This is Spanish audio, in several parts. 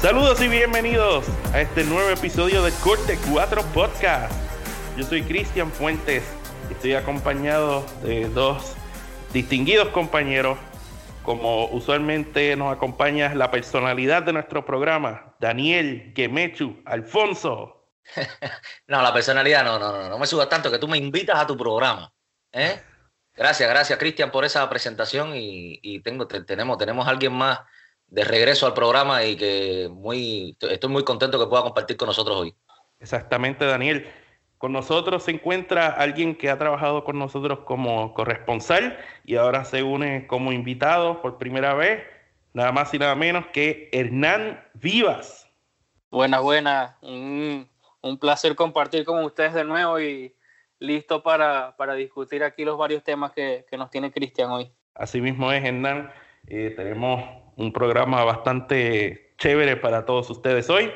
Saludos y bienvenidos a este nuevo episodio de Corte 4 Podcast. Yo soy Cristian Fuentes y estoy acompañado de dos distinguidos compañeros. Como usualmente nos acompaña la personalidad de nuestro programa, Daniel Gemechu Alfonso. no, la personalidad no, no, no, no me subas tanto que tú me invitas a tu programa. ¿eh? Gracias, gracias Cristian por esa presentación y, tengo, tenemos, tenemos a alguien más de regreso al programa y que muy, estoy muy contento que pueda compartir con nosotros hoy. Exactamente, Daniel. Con nosotros se encuentra alguien que ha trabajado con nosotros como corresponsal y ahora se une como invitado por primera vez, nada más y nada menos que Hernán Vivas. Buenas, buenas. Un, placer compartir con ustedes de nuevo y listo para, discutir aquí los varios temas que, nos tiene Cristian hoy. Así mismo es, Hernán. Eh, tenemos un programa bastante chévere para todos ustedes hoy.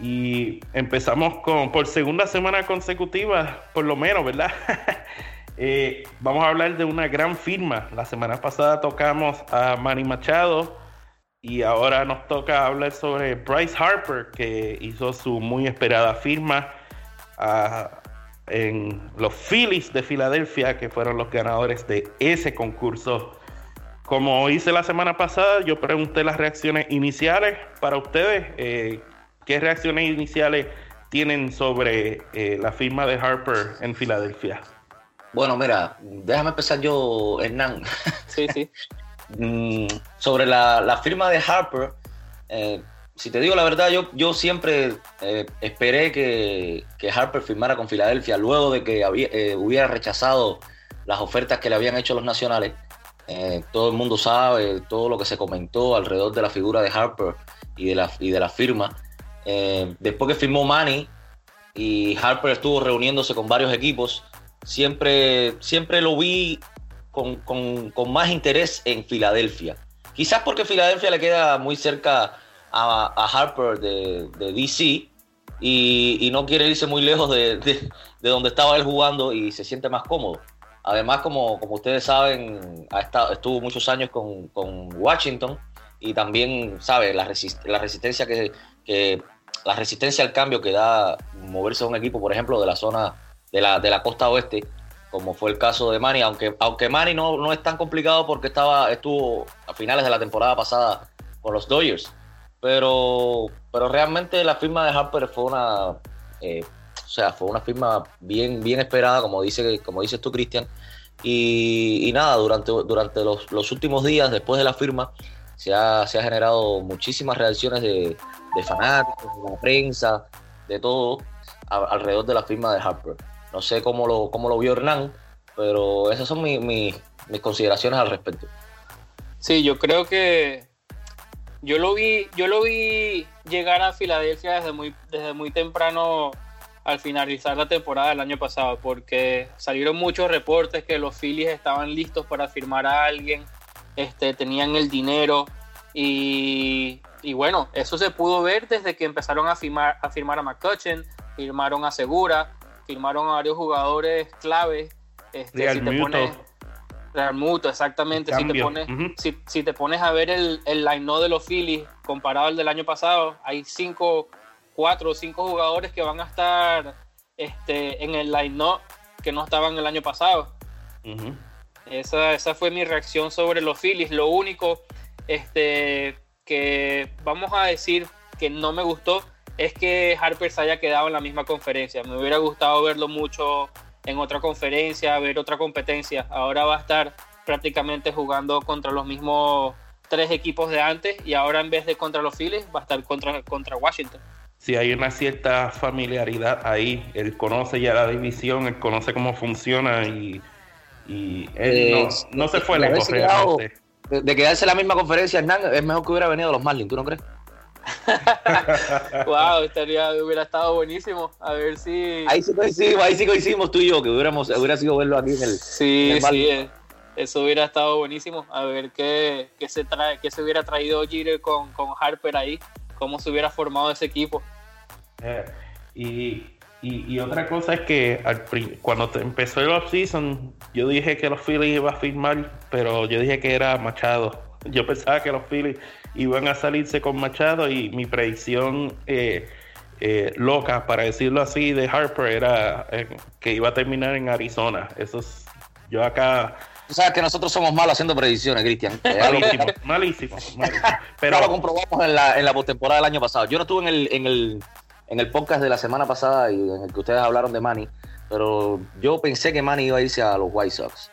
Y empezamos con, por segunda semana consecutiva, por lo menos, ¿verdad? Eh, vamos a hablar de una gran firma. La semana pasada tocamos a Manny Machado y ahora nos toca hablar sobre Bryce Harper, que hizo su muy esperada firma en los Phillies de Filadelfia, que fueron los ganadores de ese concurso como hice la semana pasada, yo pregunté las reacciones iniciales para ustedes. Eh, ¿Qué reacciones iniciales tienen sobre eh, la firma de Harper en Filadelfia? Bueno, mira, déjame empezar yo, Hernán. Sí, sí. Mm, sobre la, firma de Harper, eh, si te digo la verdad, yo, yo siempre esperé que, que, Harper firmara con Filadelfia luego de que había, hubiera rechazado las ofertas que le habían hecho los nacionales. Eh, todo el mundo sabe todo lo que se comentó alrededor de la figura de Harper y de la, y de la firma. Eh, después que firmó Manny y Harper estuvo reuniéndose con varios equipos, siempre, siempre lo vi con, más interés en Filadelfia. Quizás porque Filadelfia le queda muy cerca a, Harper de, DC y, no quiere irse muy lejos de, de donde estaba él jugando y se siente más cómodo. Además, como, como ustedes saben, ha estado, estuvo muchos años con, Washington y también sabe la, la resistencia que, la resistencia al cambio que da moverse a un equipo, por ejemplo, de la zona de la, de la costa oeste, como fue el caso de Manny, aunque, aunque Manny no, no es tan complicado porque estaba, estuvo a finales de la temporada pasada con los Dodgers. Pero, pero realmente la firma de Harper fue una eh, sea, fue una firma bien, bien esperada, como, dice, como dices tú, Cristian. Y, nada, durante, durante los, últimos días después de la firma se ha, se ha generado muchísimas reacciones de, fanáticos, de la prensa, de todo, alrededor de la firma de Harper. No sé cómo lo, cómo lo vio Hernán, pero esas son mis consideraciones al respecto. Sí, yo creo que yo lo vi, yo lo vi llegar a Filadelfia desde muy, desde muy temprano al finalizar la temporada del año pasado, porque salieron muchos reportes que los Phillies estaban listos para firmar a alguien, este, tenían el dinero y, bueno, eso se pudo ver desde que empezaron a firmar a, firmar a McCutcheon, firmaron a Segura, firmaron a varios jugadores claves. Este, si te pones, Real Muto, exactamente. Si te, pones, si, te pones a ver el, el line de los Phillies comparado al del año pasado, hay cinco cuatro o cinco jugadores que van a estar este, en el line-up que no estaban el año pasado. esa, esa, fue mi reacción sobre los Phillies. Lo único este, que vamos a decir que no me gustó es que Harper se haya quedado en la misma conferencia. Me hubiera gustado verlo mucho en otra conferencia, ver otra competencia. Ahora va a estar prácticamente jugando contra los mismos tres equipos de antes y ahora en vez de contra los Phillies va a estar contra, contra Washington. Sí, hay una cierta familiaridad ahí. Él conoce ya la división, él conoce cómo funciona y, y él no, se fue lejos realmente. De, quedarse en la misma conferencia, Hernán, es mejor que hubiera venido a los Marlins, ¿tú no crees? wow, estaría, hubiera estado buenísimo. A ver si. Ahí sí coincidimos, ahí sí coincidimos tú y yo, que hubiéramos, hubiera sido verlo aquí en el. Sí, sí, eh, eso hubiera estado buenísimo. A ver qué, qué se, trae, qué se hubiera traído Jeter con, con Harper ahí, cómo se hubiera formado ese equipo. Eh, y, y, otra cosa es que al, cuando empezó el off-season, yo dije que los Phillies iban a firmar, pero yo dije que era Machado. Yo pensaba que los Phillies iban a salirse con Machado y mi predicción eh, eh, loca, para decirlo así, de Harper era que iba a terminar en Arizona. Eso es, yo acá... Tú sabes que nosotros somos malos haciendo predicciones, Cristian. malísimo, malísimo, Pero lo comprobamos en la, en la postemporada del año pasado. Yo no estuve en el, en, el, en el podcast de la semana pasada y en el que ustedes hablaron de Manny, pero yo pensé que Manny iba a irse a los White Sox.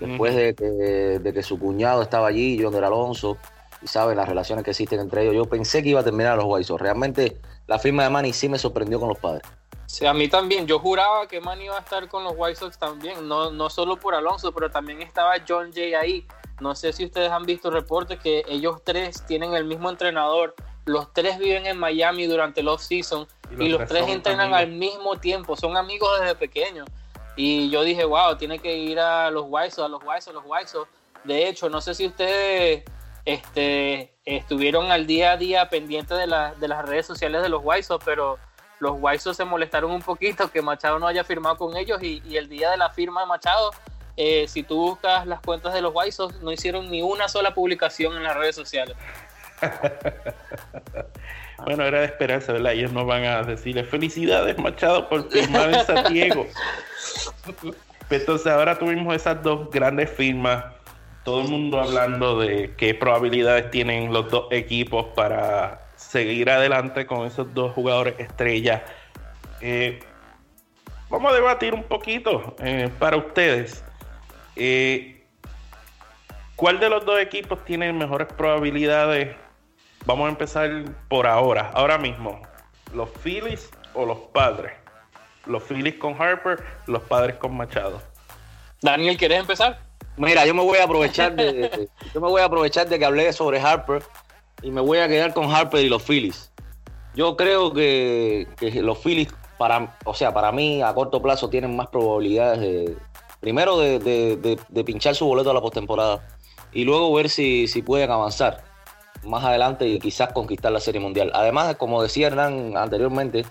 Después de, que, de que su cuñado estaba allí, John Alonso, y sabe las relaciones que existen entre ellos. Yo pensé que iba a terminar a los White Realmente la firma de Manny sí me sorprendió con los padres. Sí, a mí también. Yo juraba que Manny iba a estar con los White Sox también, no, no solo por Alonso, pero también estaba John Jay ahí. No sé si ustedes han visto reportes que ellos tres tienen el mismo entrenador. Los tres viven en Miami durante el off-season y los, tres, entrenan al mismo tiempo. Son amigos desde pequeños. Y yo dije, wow, tiene que ir a los White Sox, a los White Sox, a los White Sox. De hecho, no sé si ustedes este, estuvieron al día a día pendientes de, de las redes sociales de los White pero los White se molestaron un poquito que Machado no haya firmado con ellos y, el día de la firma de Machado, eh, si tú buscas las cuentas de los White no hicieron ni una sola publicación en las redes sociales. bueno, era de esperanza, ¿verdad? Ellos no van a decirle felicidades Machado por firmar en San Diego. Entonces ahora tuvimos esas dos grandes firmas todo el mundo hablando de qué probabilidades tienen los dos equipos para seguir adelante con esos dos jugadores estrellas. Eh, vamos a debatir un poquito eh, para ustedes. Eh, ¿Cuál de los dos equipos tiene mejores probabilidades? Vamos a empezar por ahora, ahora mismo. ¿Los Phillies o los padres? Los Phillies con Harper, los padres con Machado. Daniel, ¿quieres empezar? Mira, yo me voy a aprovechar de, yo me voy a aprovechar de que hablé sobre Harper y me voy a quedar con Harper y los Phillies. Yo creo que, los Phillies, para, o sea, para mí a corto plazo tienen más probabilidades de, primero de, pinchar su boleto a la postemporada y luego ver si, si pueden avanzar más adelante y quizás conquistar la Serie Mundial. Además, como decía Hernán anteriormente,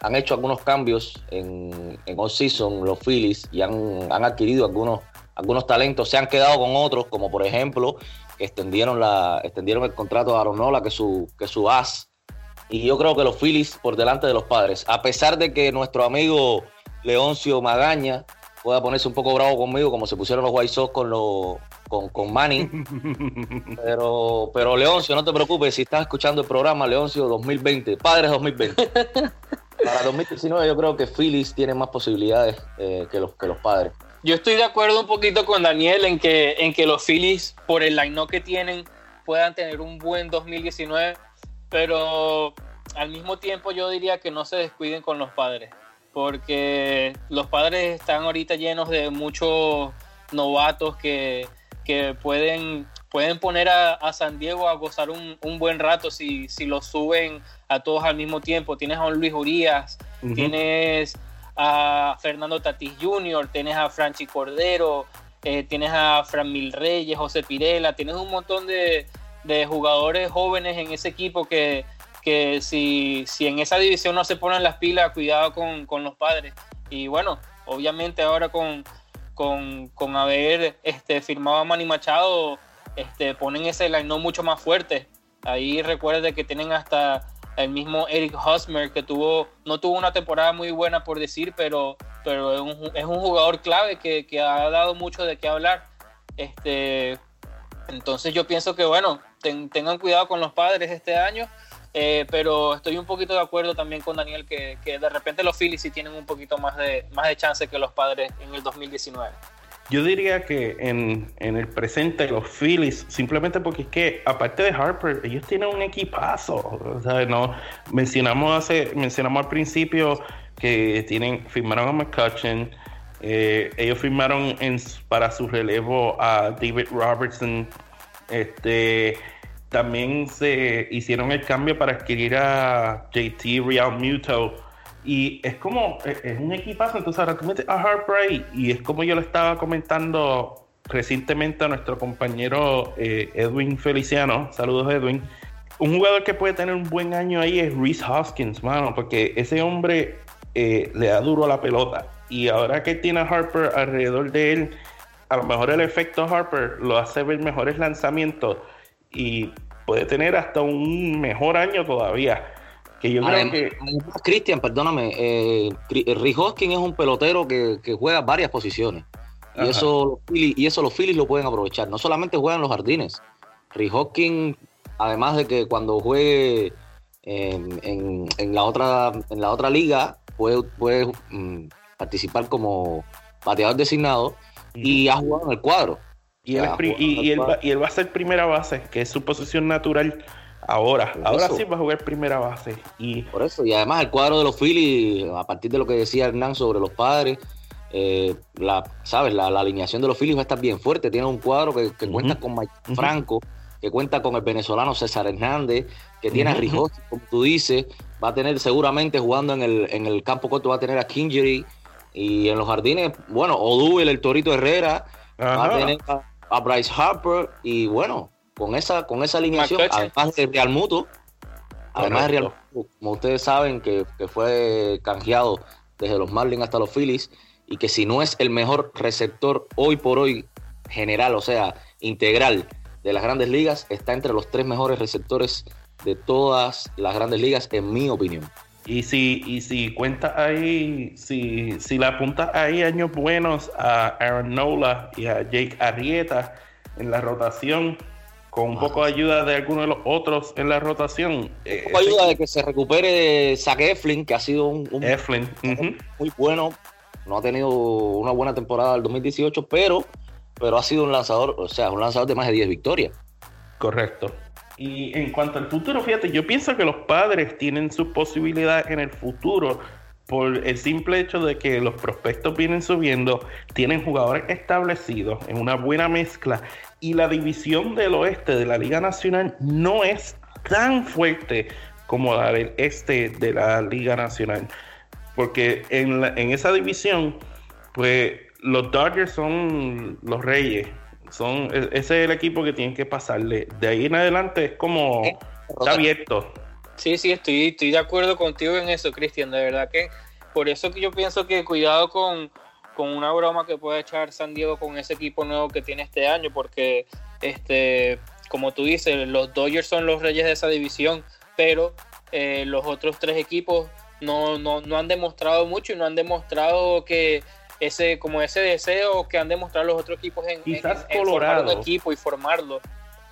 han hecho algunos cambios en, en all-season los Phillies y han, han adquirido algunos algunos talentos se han quedado con otros, como por ejemplo, extendieron, la, extendieron el contrato a Aronola, que su, que su as. Y yo creo que los Phillies por delante de los padres, a pesar de que nuestro amigo Leoncio Magaña pueda ponerse un poco bravo conmigo, como se pusieron los White Sox con, lo, con, con Manny. pero, pero Leoncio, no te preocupes, si estás escuchando el programa, Leoncio 2020, Padres 2020. Para 2019 yo creo que Phillies tiene más posibilidades eh, que, los, que los padres. Yo estoy de acuerdo un poquito con Daniel en que, en que los Phillies, por el line que tienen, puedan tener un buen 2019, pero al mismo tiempo yo diría que no se descuiden con los padres, porque los padres están ahorita llenos de muchos novatos que, pueden, pueden poner a, San Diego a gozar un, buen rato si, si los suben a todos al mismo tiempo. Tienes a un Luis Urias, tienes a Fernando Tatis Jr., tienes a Franchi Cordero, eh, tienes a Fran Mil Reyes, José Pirela, tienes un montón de, jugadores jóvenes en ese equipo que, que si, si, en esa división no se ponen las pilas, cuidado con, los padres. Y bueno, obviamente ahora con, con, haber este, firmado a Manny Machado, este, ponen ese line mucho más fuerte. Ahí recuerde que tienen hasta el mismo Eric Hosmer, que tuvo, no tuvo una temporada muy buena por decir, pero, pero es, un, es un jugador clave que, que, ha dado mucho de qué hablar. Este, entonces yo pienso que, bueno, tengan cuidado con los padres este año, eh, pero estoy un poquito de acuerdo también con Daniel que, que, de repente los Phillies sí tienen un poquito más de, más de chance que los padres en el 2019. Yo diría que en, el presente los Phillies, simplemente porque es que aparte de Harper, ellos tienen un equipazo. O no mencionamos hace, mencionamos al principio que tienen, firmaron a McCutcheon, eh, ellos firmaron en, para su relevo a David Robertson. Este también se hicieron el cambio para adquirir a JT Real Muto y es como, e, es un equipazo. Entonces ahora tú metes a Harper y es como yo le estaba comentando recientemente a nuestro compañero eh, Edwin Feliciano. Saludos, Edwin. Un jugador que puede tener un buen año ahí es Reese Hoskins, mano, porque ese hombre eh, le da duro a la pelota. Y ahora que tiene a Harper alrededor de él, a lo mejor el efecto Harper lo hace ver mejores lanzamientos y puede tener hasta un mejor año todavía. Que yo creo que. Cristian, perdóname, eh, Hoskins es un pelotero que, juega varias posiciones. Y eso, y eso los Phillies lo pueden aprovechar. No solamente juegan los jardines. Rick Hoskins, además de que cuando juegue en, la, otra, en la otra liga, puede, puede mm, participar como bateador designado y ha jugado en el cuadro. Y, él, y, él va, y él va a ser primera base, que es su posición natural Ahora, ahora sí va a jugar primera base. Y... Por eso, y además el cuadro de los Phillies, a partir de lo que decía Hernán sobre los padres, eh, la, ¿sabes? La, alineación de los Phillies va a estar bien fuerte. Tiene un cuadro que, cuenta con Mike Franco, que cuenta con el venezolano César Hernández, que tiene a Rijos, como tú dices, va a tener seguramente jugando en el, en el campo corto, va a tener a Kingery, y en los jardines, bueno, Odubel, el Torito Herrera, va a tener a Bryce Harper, y bueno, con esa, con esa alineación, además de Real Muto, además de Real Muto, como ustedes saben, que, fue canjeado desde los Marlins hasta los Phillies, y que si no es el mejor receptor hoy por hoy general, o sea, integral de las grandes ligas, está entre los tres mejores receptores de todas las grandes ligas, en mi opinión. Y si, y si cuenta ahí, si, si la apunta ahí años buenos a Aaron Nola y a Jake Arrieta en la rotación, con un poco de ayuda de alguno de los otros en la rotación. Un eh, poco de ayuda de que se recupere Zach Eflin, que ha sido un, muy bueno. No ha tenido una buena temporada del 2018, pero, pero ha sido un lanzador, o sea, un lanzador de más de 10 victorias. Correcto. Y en cuanto al futuro, fíjate, yo pienso que los padres tienen sus posibilidades en el futuro por el simple hecho de que los prospectos vienen subiendo, tienen jugadores establecidos en una buena mezcla y la división del oeste de la Liga Nacional no es tan fuerte como la del este de la Liga Nacional. Porque en, en esa división, pues los Dodgers son los reyes. Son, e, ese es el equipo que tienen que pasarle. De ahí en adelante es como está abierto. Sí, sí, estoy, estoy de acuerdo contigo en eso, Cristian. De verdad que por eso que yo pienso que cuidado con, con una broma que puede echar San Diego con ese equipo nuevo que tiene este año, porque este, como tú dices, los Dodgers son los reyes de esa división, pero eh, los otros tres equipos no, no, no, han demostrado mucho y no han demostrado que ese, como ese deseo que han demostrado los otros equipos en, Quizás Colorado, un equipo y formarlo.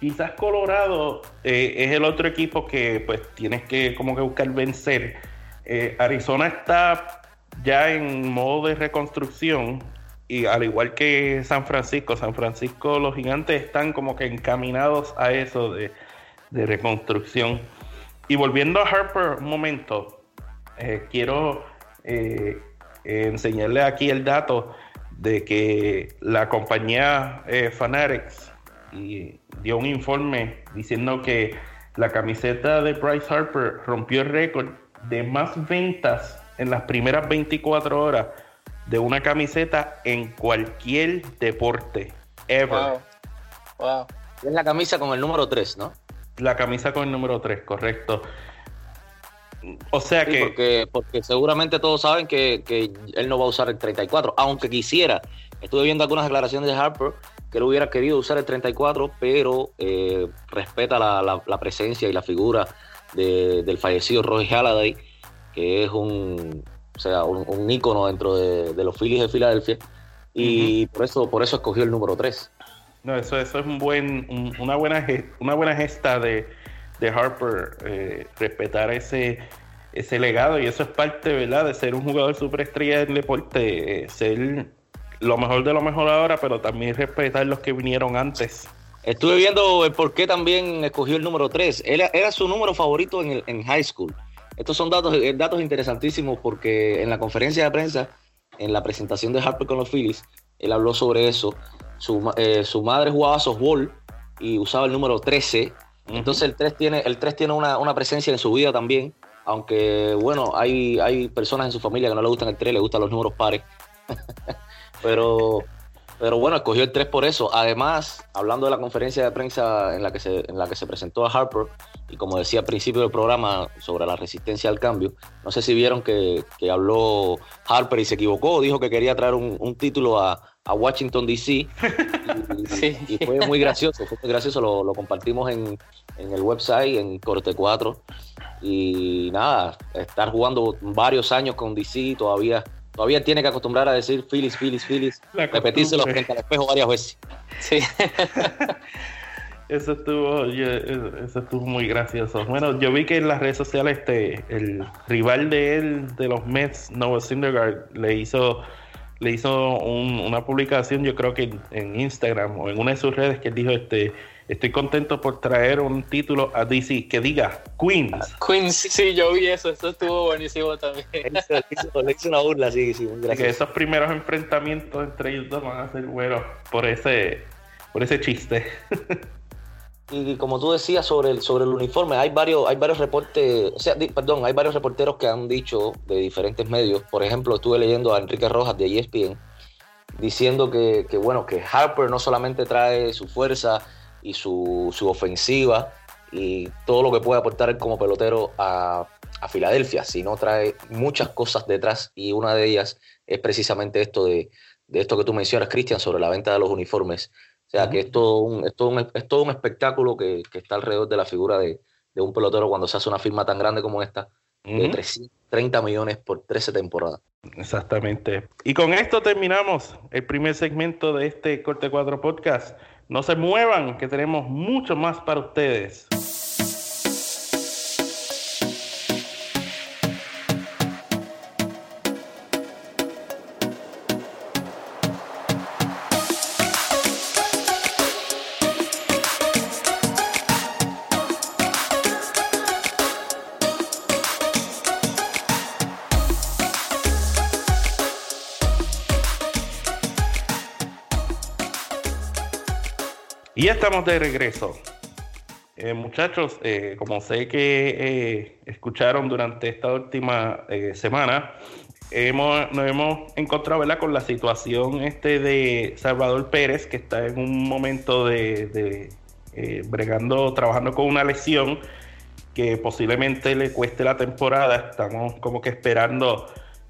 Quizás Colorado eh, es el otro equipo que pues tienes que como que buscar vencer. Eh, Arizona está ya en modo de reconstrucción y al igual que San Francisco, San Francisco los gigantes están como que encaminados a eso de, reconstrucción. Y volviendo a Harper un momento, eh, quiero eh, enseñarle aquí el dato de que la compañía eh, Fanatics dio un informe diciendo que la camiseta de Bryce Harper rompió el récord de más ventas en las primeras 24 horas de una camiseta en cualquier deporte, ever. Wow. Es la camisa con el número 3, ¿no? La camisa con el número 3, correcto. O sea que. Porque, porque seguramente todos saben que, él no va a usar el 34, aunque quisiera. Estuve viendo algunas declaraciones de Harper que él hubiera querido usar el 34, pero eh, respeta la, presencia y la figura del fallecido Roger Halladay que es un, o sea, un, ícono dentro de, los Phillies de Filadelfia. Y por eso por eso escogió el número 3. No, eso, eso es un buen, una, buena, una buena gesta de, Harper, eh, respetar ese, ese legado. Y eso es parte, ¿verdad?, de ser un jugador superestrella del deporte, eh, ser lo mejor de lo mejor ahora, pero también respetar los que vinieron antes. Estuve viendo el por qué también escogió el número 3. Era, era su número favorito en, el, en high school. Estos son datos, eh, datos interesantísimos porque en la conferencia de prensa, en la presentación de Harper con los Phillies, él habló sobre eso. Su, su madre jugaba softball y usaba el número 13. Entonces el 3 tiene, el 3 tiene una, una, presencia en su vida también. Aunque, bueno, hay, hay personas en su familia que no le gustan el 3, le gustan los números pares. pero, pero bueno, escogió el 3 por eso. Además, hablando de la conferencia de prensa en la que se, en la que se presentó a Harper, y como decía al principio del programa sobre la resistencia al cambio, no sé si vieron que, que habló Harper y se equivocó, dijo que quería traer un, un título a, a Washington DC y, sí. y, fue muy gracioso, fue muy gracioso, lo, lo compartimos en, en, el website, en Corte 4 y nada, estar jugando varios años con DC todavía todavía tiene que acostumbrar a decir Phillies, Phillies, Phillies, repetírselo frente al espejo varias veces. Sí. Eso estuvo, eso estuvo muy gracioso. Bueno, yo vi que en las redes sociales este, el rival de él, de los Mets, Noah Syndergaard, le hizo le hizo un, una publicación, yo creo que en, Instagram o en una de sus redes, que dijo, este, estoy contento por traer un título a DC que diga Queens. Queens, sí, yo vi eso, eso estuvo buenísimo también. Le hizo una burla, sí, sí, Que esos primeros enfrentamientos entre ellos dos van a ser buenos por ese, por ese chiste. y como tú decías sobre el, sobre el uniforme, hay varios, hay varios reportes, o sea, perdón, hay varios reporteros que han dicho de diferentes medios. Por ejemplo, estuve leyendo a Enrique Rojas de ESPN diciendo que, que bueno, que Harper no solamente trae su fuerza y su, su, ofensiva y todo lo que puede aportar como pelotero a, a Filadelfia, sino trae muchas cosas detrás y una de ellas es precisamente esto de, de esto que tú mencionas, Cristian, sobre la venta de los uniformes sea, que es todo un, es todo un, es todo un espectáculo que, que, está alrededor de la figura de, de, un pelotero cuando se hace una firma tan grande como esta, uh -huh. de 330 millones por 13 temporadas. Exactamente. Y con esto terminamos el primer segmento de este Corte 4 Podcast. No se muevan, que tenemos mucho más para ustedes. Ya estamos de regreso. Eh, muchachos, eh, como sé que eh, escucharon durante esta última semana, hemos, nos hemos encontrado con la situación este de Salvador Pérez, que está en un momento de, bregando, trabajando con una lesión que posiblemente le cueste la temporada. Estamos como que esperando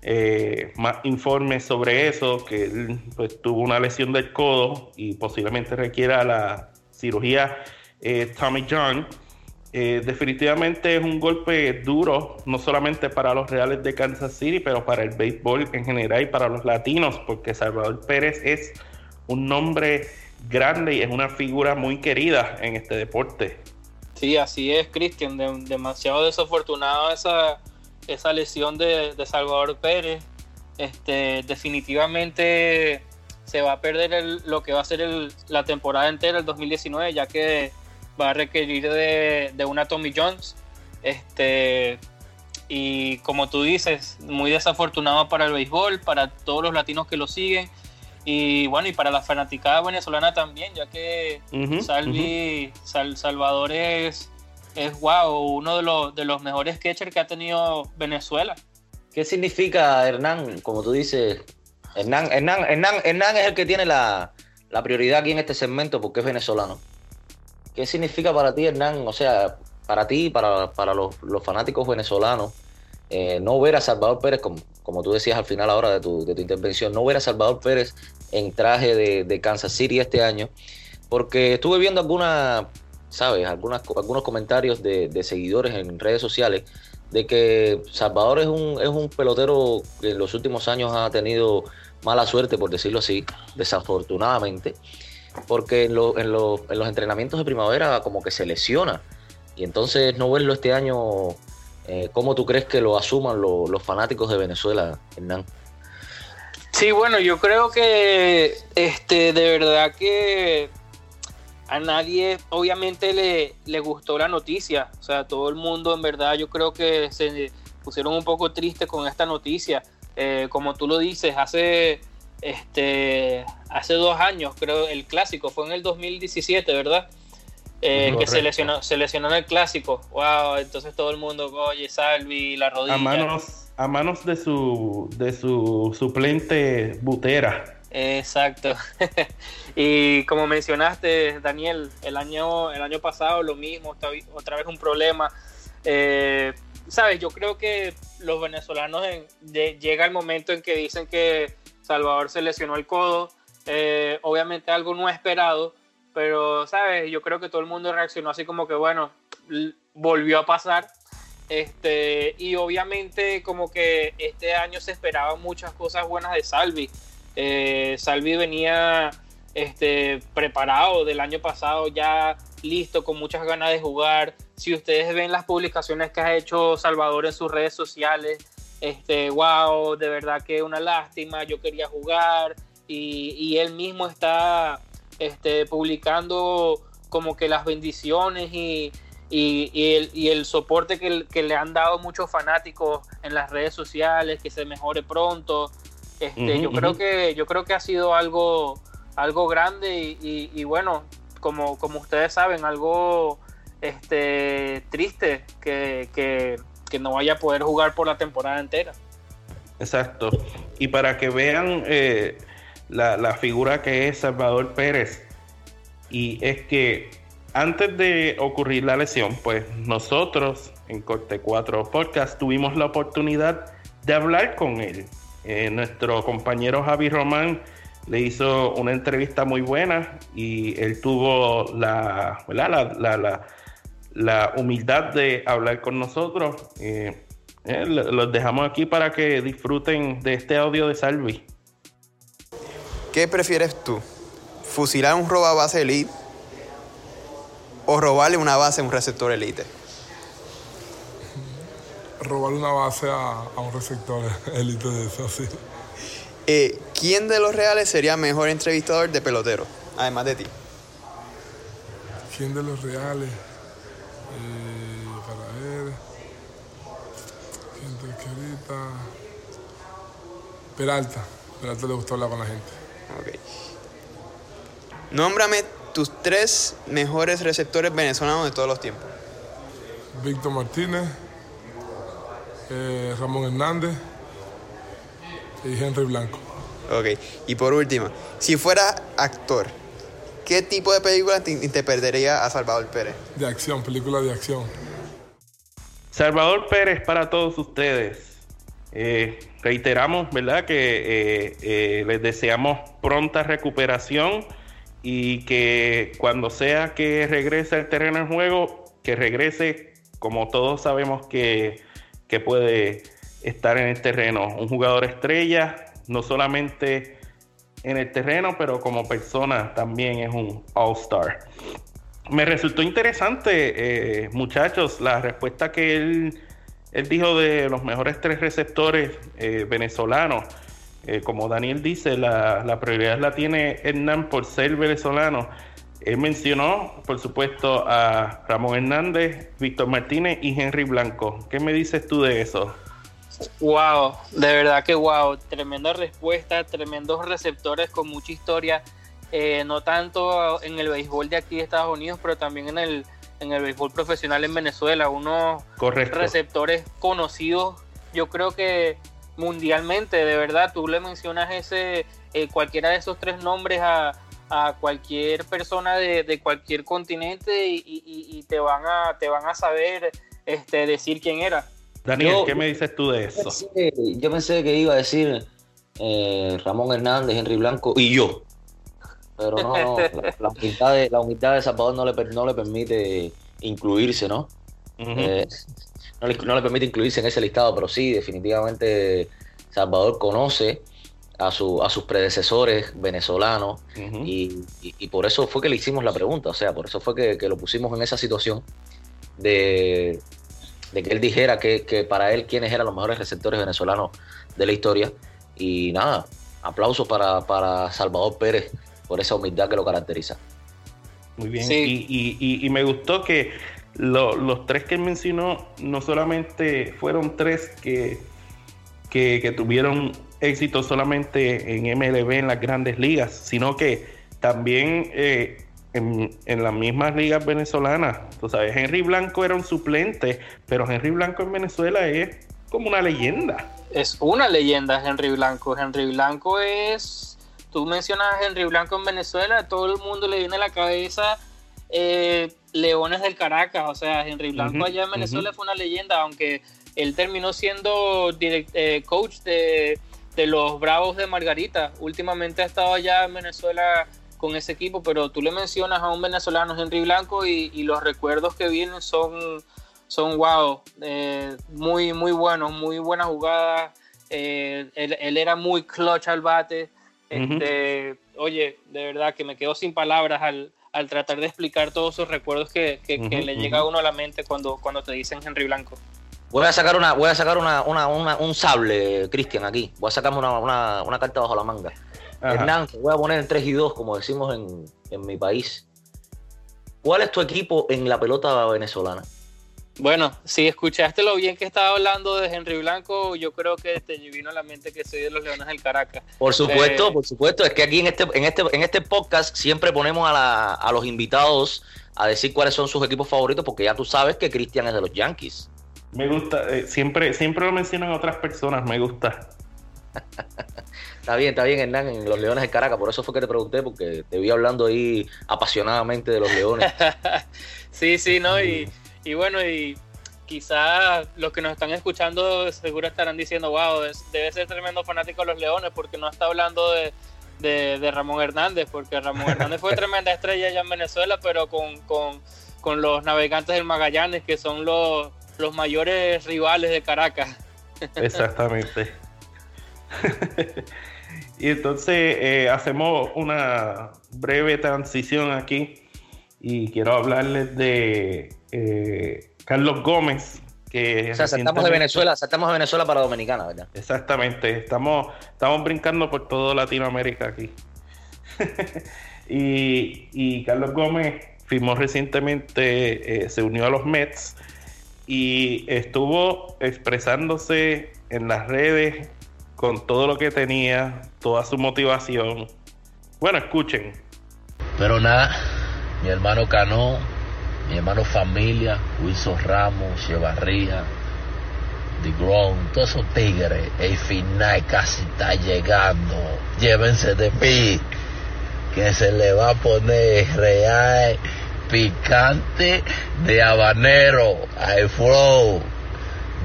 eh, más informes sobre eso, que pues, tuvo una lesión del codo y posiblemente requiera la cirugía eh, Tommy John. Eh, definitivamente es un golpe duro, no solamente para los Reales de Kansas City, pero para el béisbol en general y para los latinos, porque Salvador Pérez es un nombre grande y es una figura muy querida en este deporte. Sí, así es, Cristian. De, demasiado desafortunado esa esa lesión de, de Salvador Pérez. Este, definitivamente se va a perder el, lo que va a ser el, la temporada entera, el 2019, ya que va a requerir de, de una Tommy Jones. Este, y como tú dices, muy desafortunado para el béisbol, para todos los latinos que lo siguen. Y bueno, y para la fanaticada venezolana también, ya que uh -huh, Salvi, uh -huh. Sal, Salvador es es wow, uno de los, de los mejores catchers que ha tenido Venezuela. ¿Qué significa Hernán? Como tú dices, Hernán, Hernán, Hernán, Hernán es el que tiene la, la, prioridad aquí en este segmento porque es venezolano. ¿Qué significa para ti, Hernán? O sea, para ti, para, para los, los fanáticos venezolanos, eh, no ver a Salvador Pérez, como, como tú decías al final ahora de tu, de tu intervención, no ver a Salvador Pérez en traje de, de Kansas City este año, porque estuve viendo alguna ¿sabes? Algunas, algunos comentarios de, seguidores en redes sociales de que Salvador es un, es un pelotero que en los últimos años ha tenido mala suerte, por decirlo así, desafortunadamente, porque en, lo, en, lo, en los entrenamientos de primavera como que se lesiona. Y entonces no verlo este año, eh, ¿cómo tú crees que lo asuman lo, los fanáticos de Venezuela, Hernán? Sí, bueno, yo creo que este, de verdad que a nadie obviamente le, le gustó la noticia. O sea, todo el mundo en verdad yo creo que se pusieron un poco tristes con esta noticia. Eh, como tú lo dices, hace, este, hace dos años, creo, el clásico fue en el 2017, ¿verdad? Eh, que se lesionó, se lesionó en el clásico. Wow, entonces todo el mundo, oye, Salvi, la rodilla. A manos, a manos de su de su suplente Butera. Exacto. y como mencionaste, Daniel, el año, el año pasado lo mismo, otra vez un problema. Eh, Sabes, yo creo que los venezolanos llega el momento en que dicen que Salvador se lesionó el codo, eh, obviamente algo no esperado, pero, ¿sabes? Yo creo que todo el mundo reaccionó así como que, bueno, volvió a pasar. Este, y obviamente como que este año se esperaban muchas cosas buenas de Salvi. Eh, Salvi venía este, preparado del año pasado, ya listo, con muchas ganas de jugar. Si ustedes ven las publicaciones que ha hecho Salvador en sus redes sociales, este, wow, de verdad que una lástima, yo quería jugar. Y, él mismo está este, publicando como que las bendiciones y, el, soporte que, le han dado muchos fanáticos en las redes sociales, que se mejore pronto. Este, yo creo que yo creo que ha sido algo algo grande y, bueno, como, como ustedes saben, algo este triste que, no vaya a poder jugar por la temporada entera. Exacto. Y para que vean eh, la, figura que es Salvador Pérez. Y es que antes de ocurrir la lesión, pues nosotros en Corte 4 Podcast tuvimos la oportunidad de hablar con él. Eh, nuestro compañero Javi Román le hizo una entrevista muy buena y él tuvo la, humildad de hablar con nosotros. Eh, eh, los dejamos aquí para que disfruten de este audio de Salvi. ¿Qué prefieres tú? ¿Fusilar un roba base elite o robarle una base a un receptor elite? Robarle una base a, un receptor elite de eso, sí. Eh, ¿Quién de los reales sería mejor entrevistador de pelotero, además de ti? ¿Quién de los reales? Eh, para ver. ¿Quién te querita? Peralta. Peralta le gustó hablar con la gente. Ok. Nómbrame tus tres mejores receptores venezolanos de todos los tiempos. Víctor Martínez, eh, Ramón Hernández y Henry Blanco. Ok, y por último, si fuera actor, ¿qué tipo de película te interpretaría a Salvador Pérez? De acción, película de acción. Salvador Pérez para todos ustedes. Eh, reiteramos, ¿verdad?, que eh, eh, les deseamos pronta recuperación y que cuando sea que regrese al terreno de juego, que regrese como todos sabemos que, que puede estar en el terreno. Un jugador estrella, no solamente en el terreno, pero como persona también es un all-star. Me resultó interesante, muchachos, la respuesta que él él dijo de los mejores tres receptores eh, venezolanos. Eh, como Daniel dice, la, prioridad la tiene Hernán por ser venezolano. Él mencionó, por supuesto, a Ramón Hernández, Víctor Martínez y Henry Blanco. ¿Qué me dices tú de eso? Wow, de verdad que wow, tremenda respuesta, tremendos receptores con mucha historia, eh, no tanto en el béisbol de aquí de Estados Unidos, pero también en el en el béisbol profesional en Venezuela, unos receptores conocidos, yo creo que mundialmente, de verdad, tú le mencionas ese eh, cualquiera de esos tres nombres a, cualquier persona de, cualquier continente y, te van a te van a saber este decir quién era. Daniel, ¿qué me dices tú de eso? Yo pensé, que iba a decir eh, Ramón Hernández, Henry Blanco y yo. Pero no, no la, humildad de, la humildad de Salvador no le, no le permite incluirse, ¿no? Eh, no, le, permite incluirse en ese listado, pero sí, definitivamente Salvador conoce a, su, a sus predecesores venezolanos y, por eso fue que le hicimos la pregunta, o sea, por eso fue que, lo pusimos en esa situación de, de que él dijera que, que, para él quiénes eran los mejores receptores venezolanos de la historia. Y nada, aplausos para, Salvador Pérez por esa humildad que lo caracteriza. Muy bien, y, me gustó que los tres que mencionó no solamente fueron tres que, que, tuvieron éxito solamente en MLB, en las grandes ligas, sino que también eh, en, en, las mismas ligas venezolanas. Tú sabes, Henry Blanco era un suplente, pero Henry Blanco en Venezuela es como una leyenda. Es una leyenda Henry Blanco. Henry Blanco es, tú mencionas a Henry Blanco en Venezuela, todo el mundo le viene a la cabeza eh, Leones del Caracas, o sea, Henry Blanco allá en Venezuela fue una leyenda, aunque él terminó siendo eh, coach de, los Bravos de Margarita. Últimamente ha estado allá en Venezuela con ese equipo, pero tú le mencionas a un venezolano, Henry Blanco, y, los recuerdos que vienen son, son wow, eh, muy, muy buenos, muy buenas jugadas. él, era muy clutch al bate. Este, oye, de verdad que me quedo sin palabras al, al tratar de explicar todos esos recuerdos que, le llega a uno a la mente cuando, cuando te dicen Henry Blanco. Voy a sacar una, voy a sacar una, un sable, Cristian, aquí. Voy a sacarme una, carta bajo la manga. Hernán, voy a poner en 3 y 2, como decimos en, en mi país. ¿Cuál es tu equipo en la pelota venezolana? Bueno, si escuchaste lo bien que estaba hablando de Henry Blanco, yo creo que te vino a la mente que soy de los Leones del Caracas. Por supuesto, eh, por supuesto. Es que aquí en este, en este, en este podcast siempre ponemos a, los invitados a decir cuáles son sus equipos favoritos, porque ya tú sabes que Cristian es de los Yankees. Me gusta, eh, siempre, siempre lo mencionan otras personas, me gusta. está bien, está bien, Hernán, en los Leones del Caracas, por eso fue que te pregunté, porque te vi hablando ahí apasionadamente de los Leones. sí, sí, ¿no? Y y bueno, y quizás los que nos están escuchando seguro estarán diciendo, wow, debe ser tremendo fanático de los Leones porque no está hablando de, Ramón Hernández, porque Ramón Hernández fue tremenda estrella allá en Venezuela, pero con, los navegantes del Magallanes, que son los, los mayores rivales de Caracas. Exactamente. y entonces eh, hacemos una breve transición aquí y quiero hablarles de eh, Carlos Gómez. Que o sea, saltamos de Venezuela, saltamos de Venezuela para Dominicana, ¿verdad? Exactamente, estamos, estamos brincando por toda Latinoamérica aquí. y, Carlos Gómez firmó recientemente, eh, se unió a los Mets y estuvo expresándose en las redes con todo lo que tenía, toda su motivación. Bueno, escuchen. Pero nada, mi hermano Cano mi hermano familia, Wilson Ramos, Echevarría, The Ground, todos esos tigres, el final casi está llegando. Llévense de mí, que se le va a poner real, picante de habanero al flow.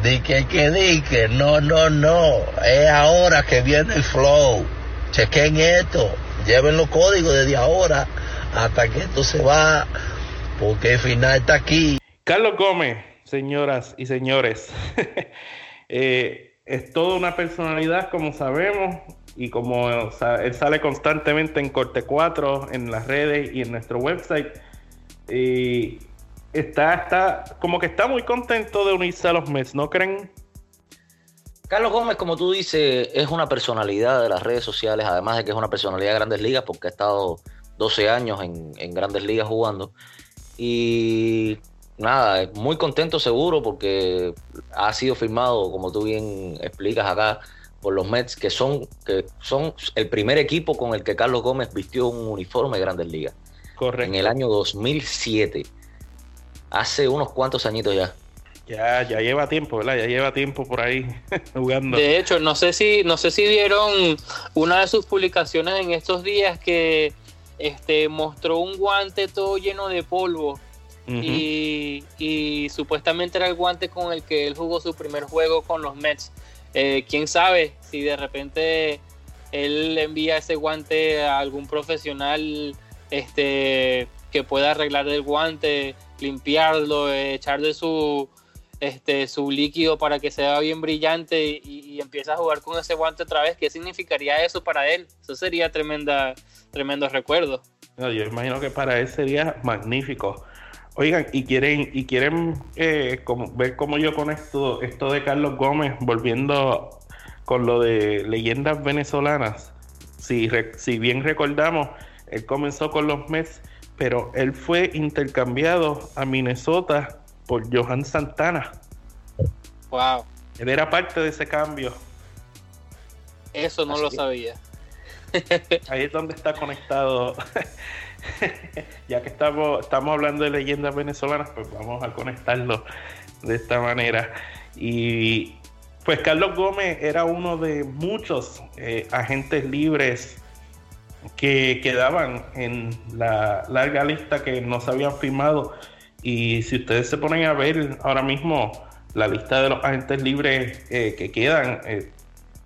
Dique que dique, no, no, no, es ahora que viene el flow. Chequen esto, lleven los códigos desde ahora hasta que esto se va porque el final está aquí. Carlos Gómez, señoras y señores, eh, es toda una personalidad, como sabemos, y como él sale constantemente en Corte 4, en las redes y en nuestro website. Y está, está, como que está muy contento de unirse a los Mets, ¿no creen? Carlos Gómez, como tú dices, es una personalidad de las redes sociales, además de que es una personalidad de grandes ligas, porque ha estado 12 años en, en grandes ligas jugando. Y nada, muy contento seguro porque ha sido firmado, como tú bien explicas acá, por los Mets, que son, que son el primer equipo con el que Carlos Gómez vistió un uniforme de Grandes Ligas. Correcto. En el año 2007. Hace unos cuantos añitos ya. Ya, ya lleva tiempo, ¿verdad? Ya lleva tiempo por ahí jugando. De hecho, no sé si, no sé si vieron una de sus publicaciones en estos días que este, mostró un guante todo lleno de polvo. y, supuestamente era el guante con el que él jugó su primer juego con los Mets. Eh, quién sabe si de repente él envía ese guante a algún profesional este, que pueda arreglar el guante, limpiarlo, echarle su, este, su líquido para que sea bien brillante y, y, empieza a jugar con ese guante otra vez. ¿Qué significaría eso para él? Eso sería tremenda, tremendo recuerdo. yo imagino que para él sería magnífico. Oigan, y quieren, y quieren eh, ver cómo yo con esto, esto de Carlos Gómez, volviendo con lo de leyendas venezolanas. si, si bien recordamos, él comenzó con los Mets, pero él fue intercambiado a Minnesota por Johan Santana. Wow. Él era parte de ese cambio. Eso no lo sabía. Ahí es donde está conectado. ya que estamos, estamos hablando de leyendas venezolanas, pues vamos a conectarlo de esta manera. Y pues Carlos Gómez era uno de muchos eh, agentes libres que quedaban en la larga lista que no se habían firmado. Y si ustedes se ponen a ver ahora mismo la lista de los agentes libres eh, que quedan, eh,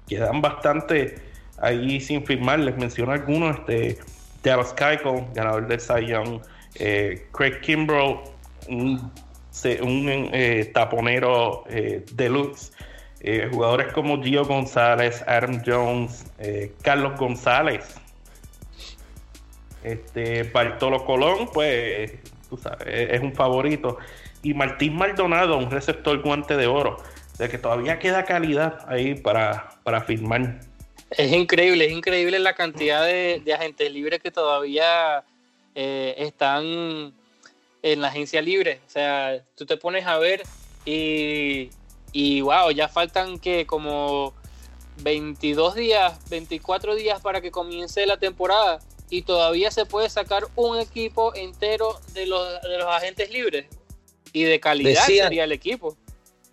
quedan bastante ahí sin firmar. Les menciono algunos: este, Dallas Keuchel, ganador del Cy Young, Craig Kimbrough, un, un taponero deluxe. Eh, jugadores como Gio González, Adam Jones, eh, Carlos González, este Bartolo Colón, pues tú sabes, es un favorito. Y Martín Maldonado, un receptor guante de oro. De que todavía queda calidad ahí para, para firmar. Es increíble, es increíble la cantidad de, agentes libres que todavía eh, están en la agencia libre. O sea, tú te pones a ver y y wow, ya faltan que como 22 días, 24 días para que comience la temporada y todavía se puede sacar un equipo entero de los, de los agentes libres y de calidad sería el equipo.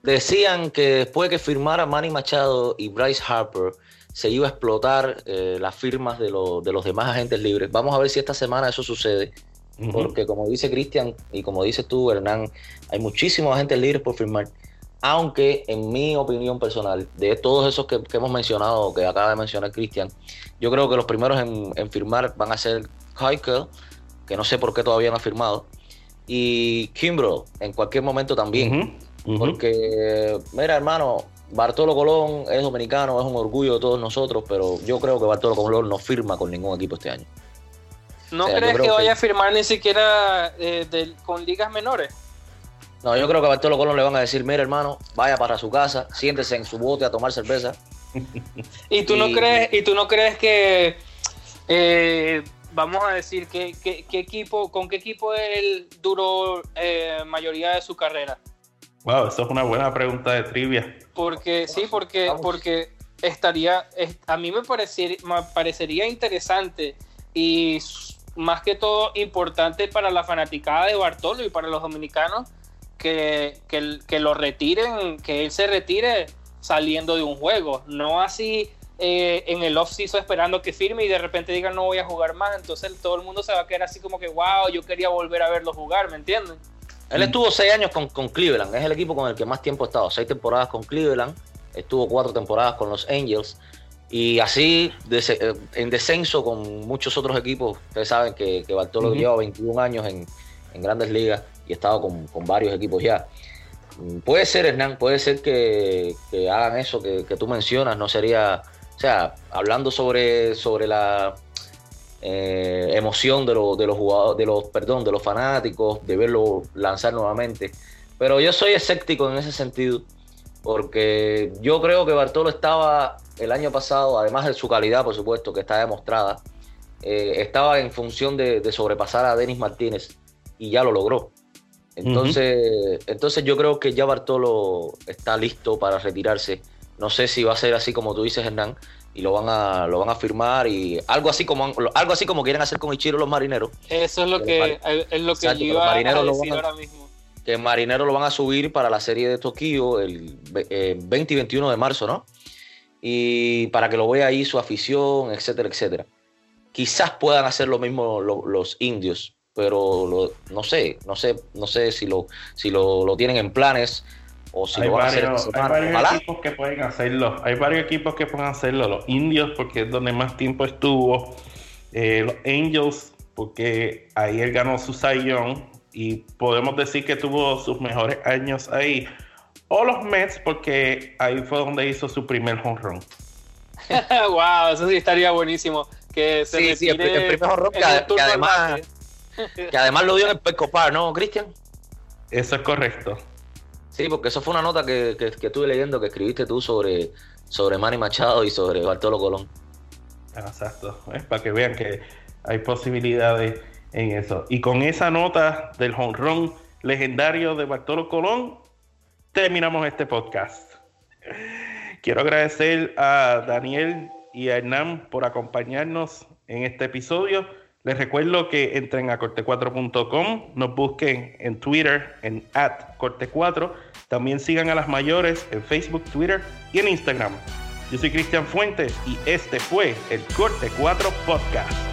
Decían que después que firmara Manny Machado y Bryce Harper se iba a explotar eh, las firmas de, de, los demás agentes libres. Vamos a ver si esta semana eso sucede. Porque como dice Cristian y como dices tú, Hernán, hay muchísimos agentes libres por firmar. Aunque en mi opinión personal, de todos esos que, hemos mencionado, que acaba de mencionar Cristian, yo creo que los primeros en, firmar van a ser Keuchel, que no sé por qué todavía no ha firmado, y Kimbrough en cualquier momento también. Porque, mira hermano, Bartolo Colón es dominicano, es un orgullo de todos nosotros, pero yo creo que Bartolo Colón no firma con ningún equipo este año. ¿No crees que vaya a firmar ni siquiera eh, con ligas menores? No, yo creo que a Bartolo Colón le van a decir, mira hermano, vaya para su casa, siéntese en su bote a tomar cerveza. ¿Y tú no crees, y tú no crees que eh, vamos a decir que, equipo, con qué equipo él duró eh, mayoría de su carrera? Wow, eso es una buena pregunta de trivia. Porque sí, porque, porque estaría, a mí me parecería, me parecería interesante y más que todo importante para la fanaticada de Bartolo y para los dominicanos que, que, lo retiren, que él se retire saliendo de un juego, no así eh, en el off-season esperando que firme y de repente diga no voy a jugar más, entonces todo el mundo se va a quedar así como que wow, yo quería volver a verlo jugar, ¿me entienden? Él estuvo seis años con, con Cleveland, es el equipo con el que más tiempo ha estado, seis temporadas con Cleveland, estuvo cuatro temporadas con los Angels. Y así eh, en descenso con muchos otros equipos. Ustedes saben que, que Bartolo lleva 21 años en, en, grandes ligas estado con, varios equipos ya. Mm, puede ser, Hernán, puede ser que, hagan eso que, tú mencionas, no sería, o sea, hablando sobre, sobre la eh, emoción de, de los jugadores, de los, perdón, de los fanáticos, de verlo lanzar nuevamente. Pero yo soy escéptico en ese sentido, porque yo creo que Bartolo estaba el año pasado, además de su calidad, por supuesto, que está demostrada, eh, estaba en función de sobrepasar a Denis Martínez y ya lo logró. Entonces, entonces yo creo que ya Bartolo está listo para retirarse. No sé si va a ser así como tú dices, Hernán, y lo van a lo van a firmar y algo así como algo así como quieren hacer con Ichiro los marineros. Eso es lo que es lo que yo iba a decir ahora mismo. Que marineros lo van a subir para la serie de Tokio el 20 eh, y 21 de marzo, ¿no? Y para que lo vea ahí su afición, etcétera, etcétera. Quizás puedan hacer lo mismo los indios, pero no sé, no sé, no sé si lo, si lo, tienen en planes o si lo van a hacer Hay varios equipos que pueden hacerlo, hay varios equipos que pueden hacerlo, los indios porque es donde más tiempo estuvo, eh, los Angels porque ahí él ganó su Young y podemos decir que tuvo sus mejores años ahí, o los Mets porque ahí fue donde hizo su primer home run. wow, eso sí estaría buenísimo. Que se sí, sí, el, primer home run que, además que además lo dio en el Pescopar, ¿no, Cristian? Eso es correcto. Sí, porque eso fue una nota que, estuve leyendo que escribiste tú sobre, sobre Manny Machado y sobre Bartolo Colón. Exacto, es para que vean que hay posibilidades en eso. Y con esa nota del honrón legendario de Bartolo Colón, terminamos este podcast. Quiero agradecer a Daniel y a Hernán por acompañarnos en este episodio. Les recuerdo que entren a corte4.com, nos busquen en Twitter en at corte4, también sigan a las mayores en Facebook, Twitter y en Instagram. Yo soy Cristian Fuentes y este fue el Corte 4 Podcast.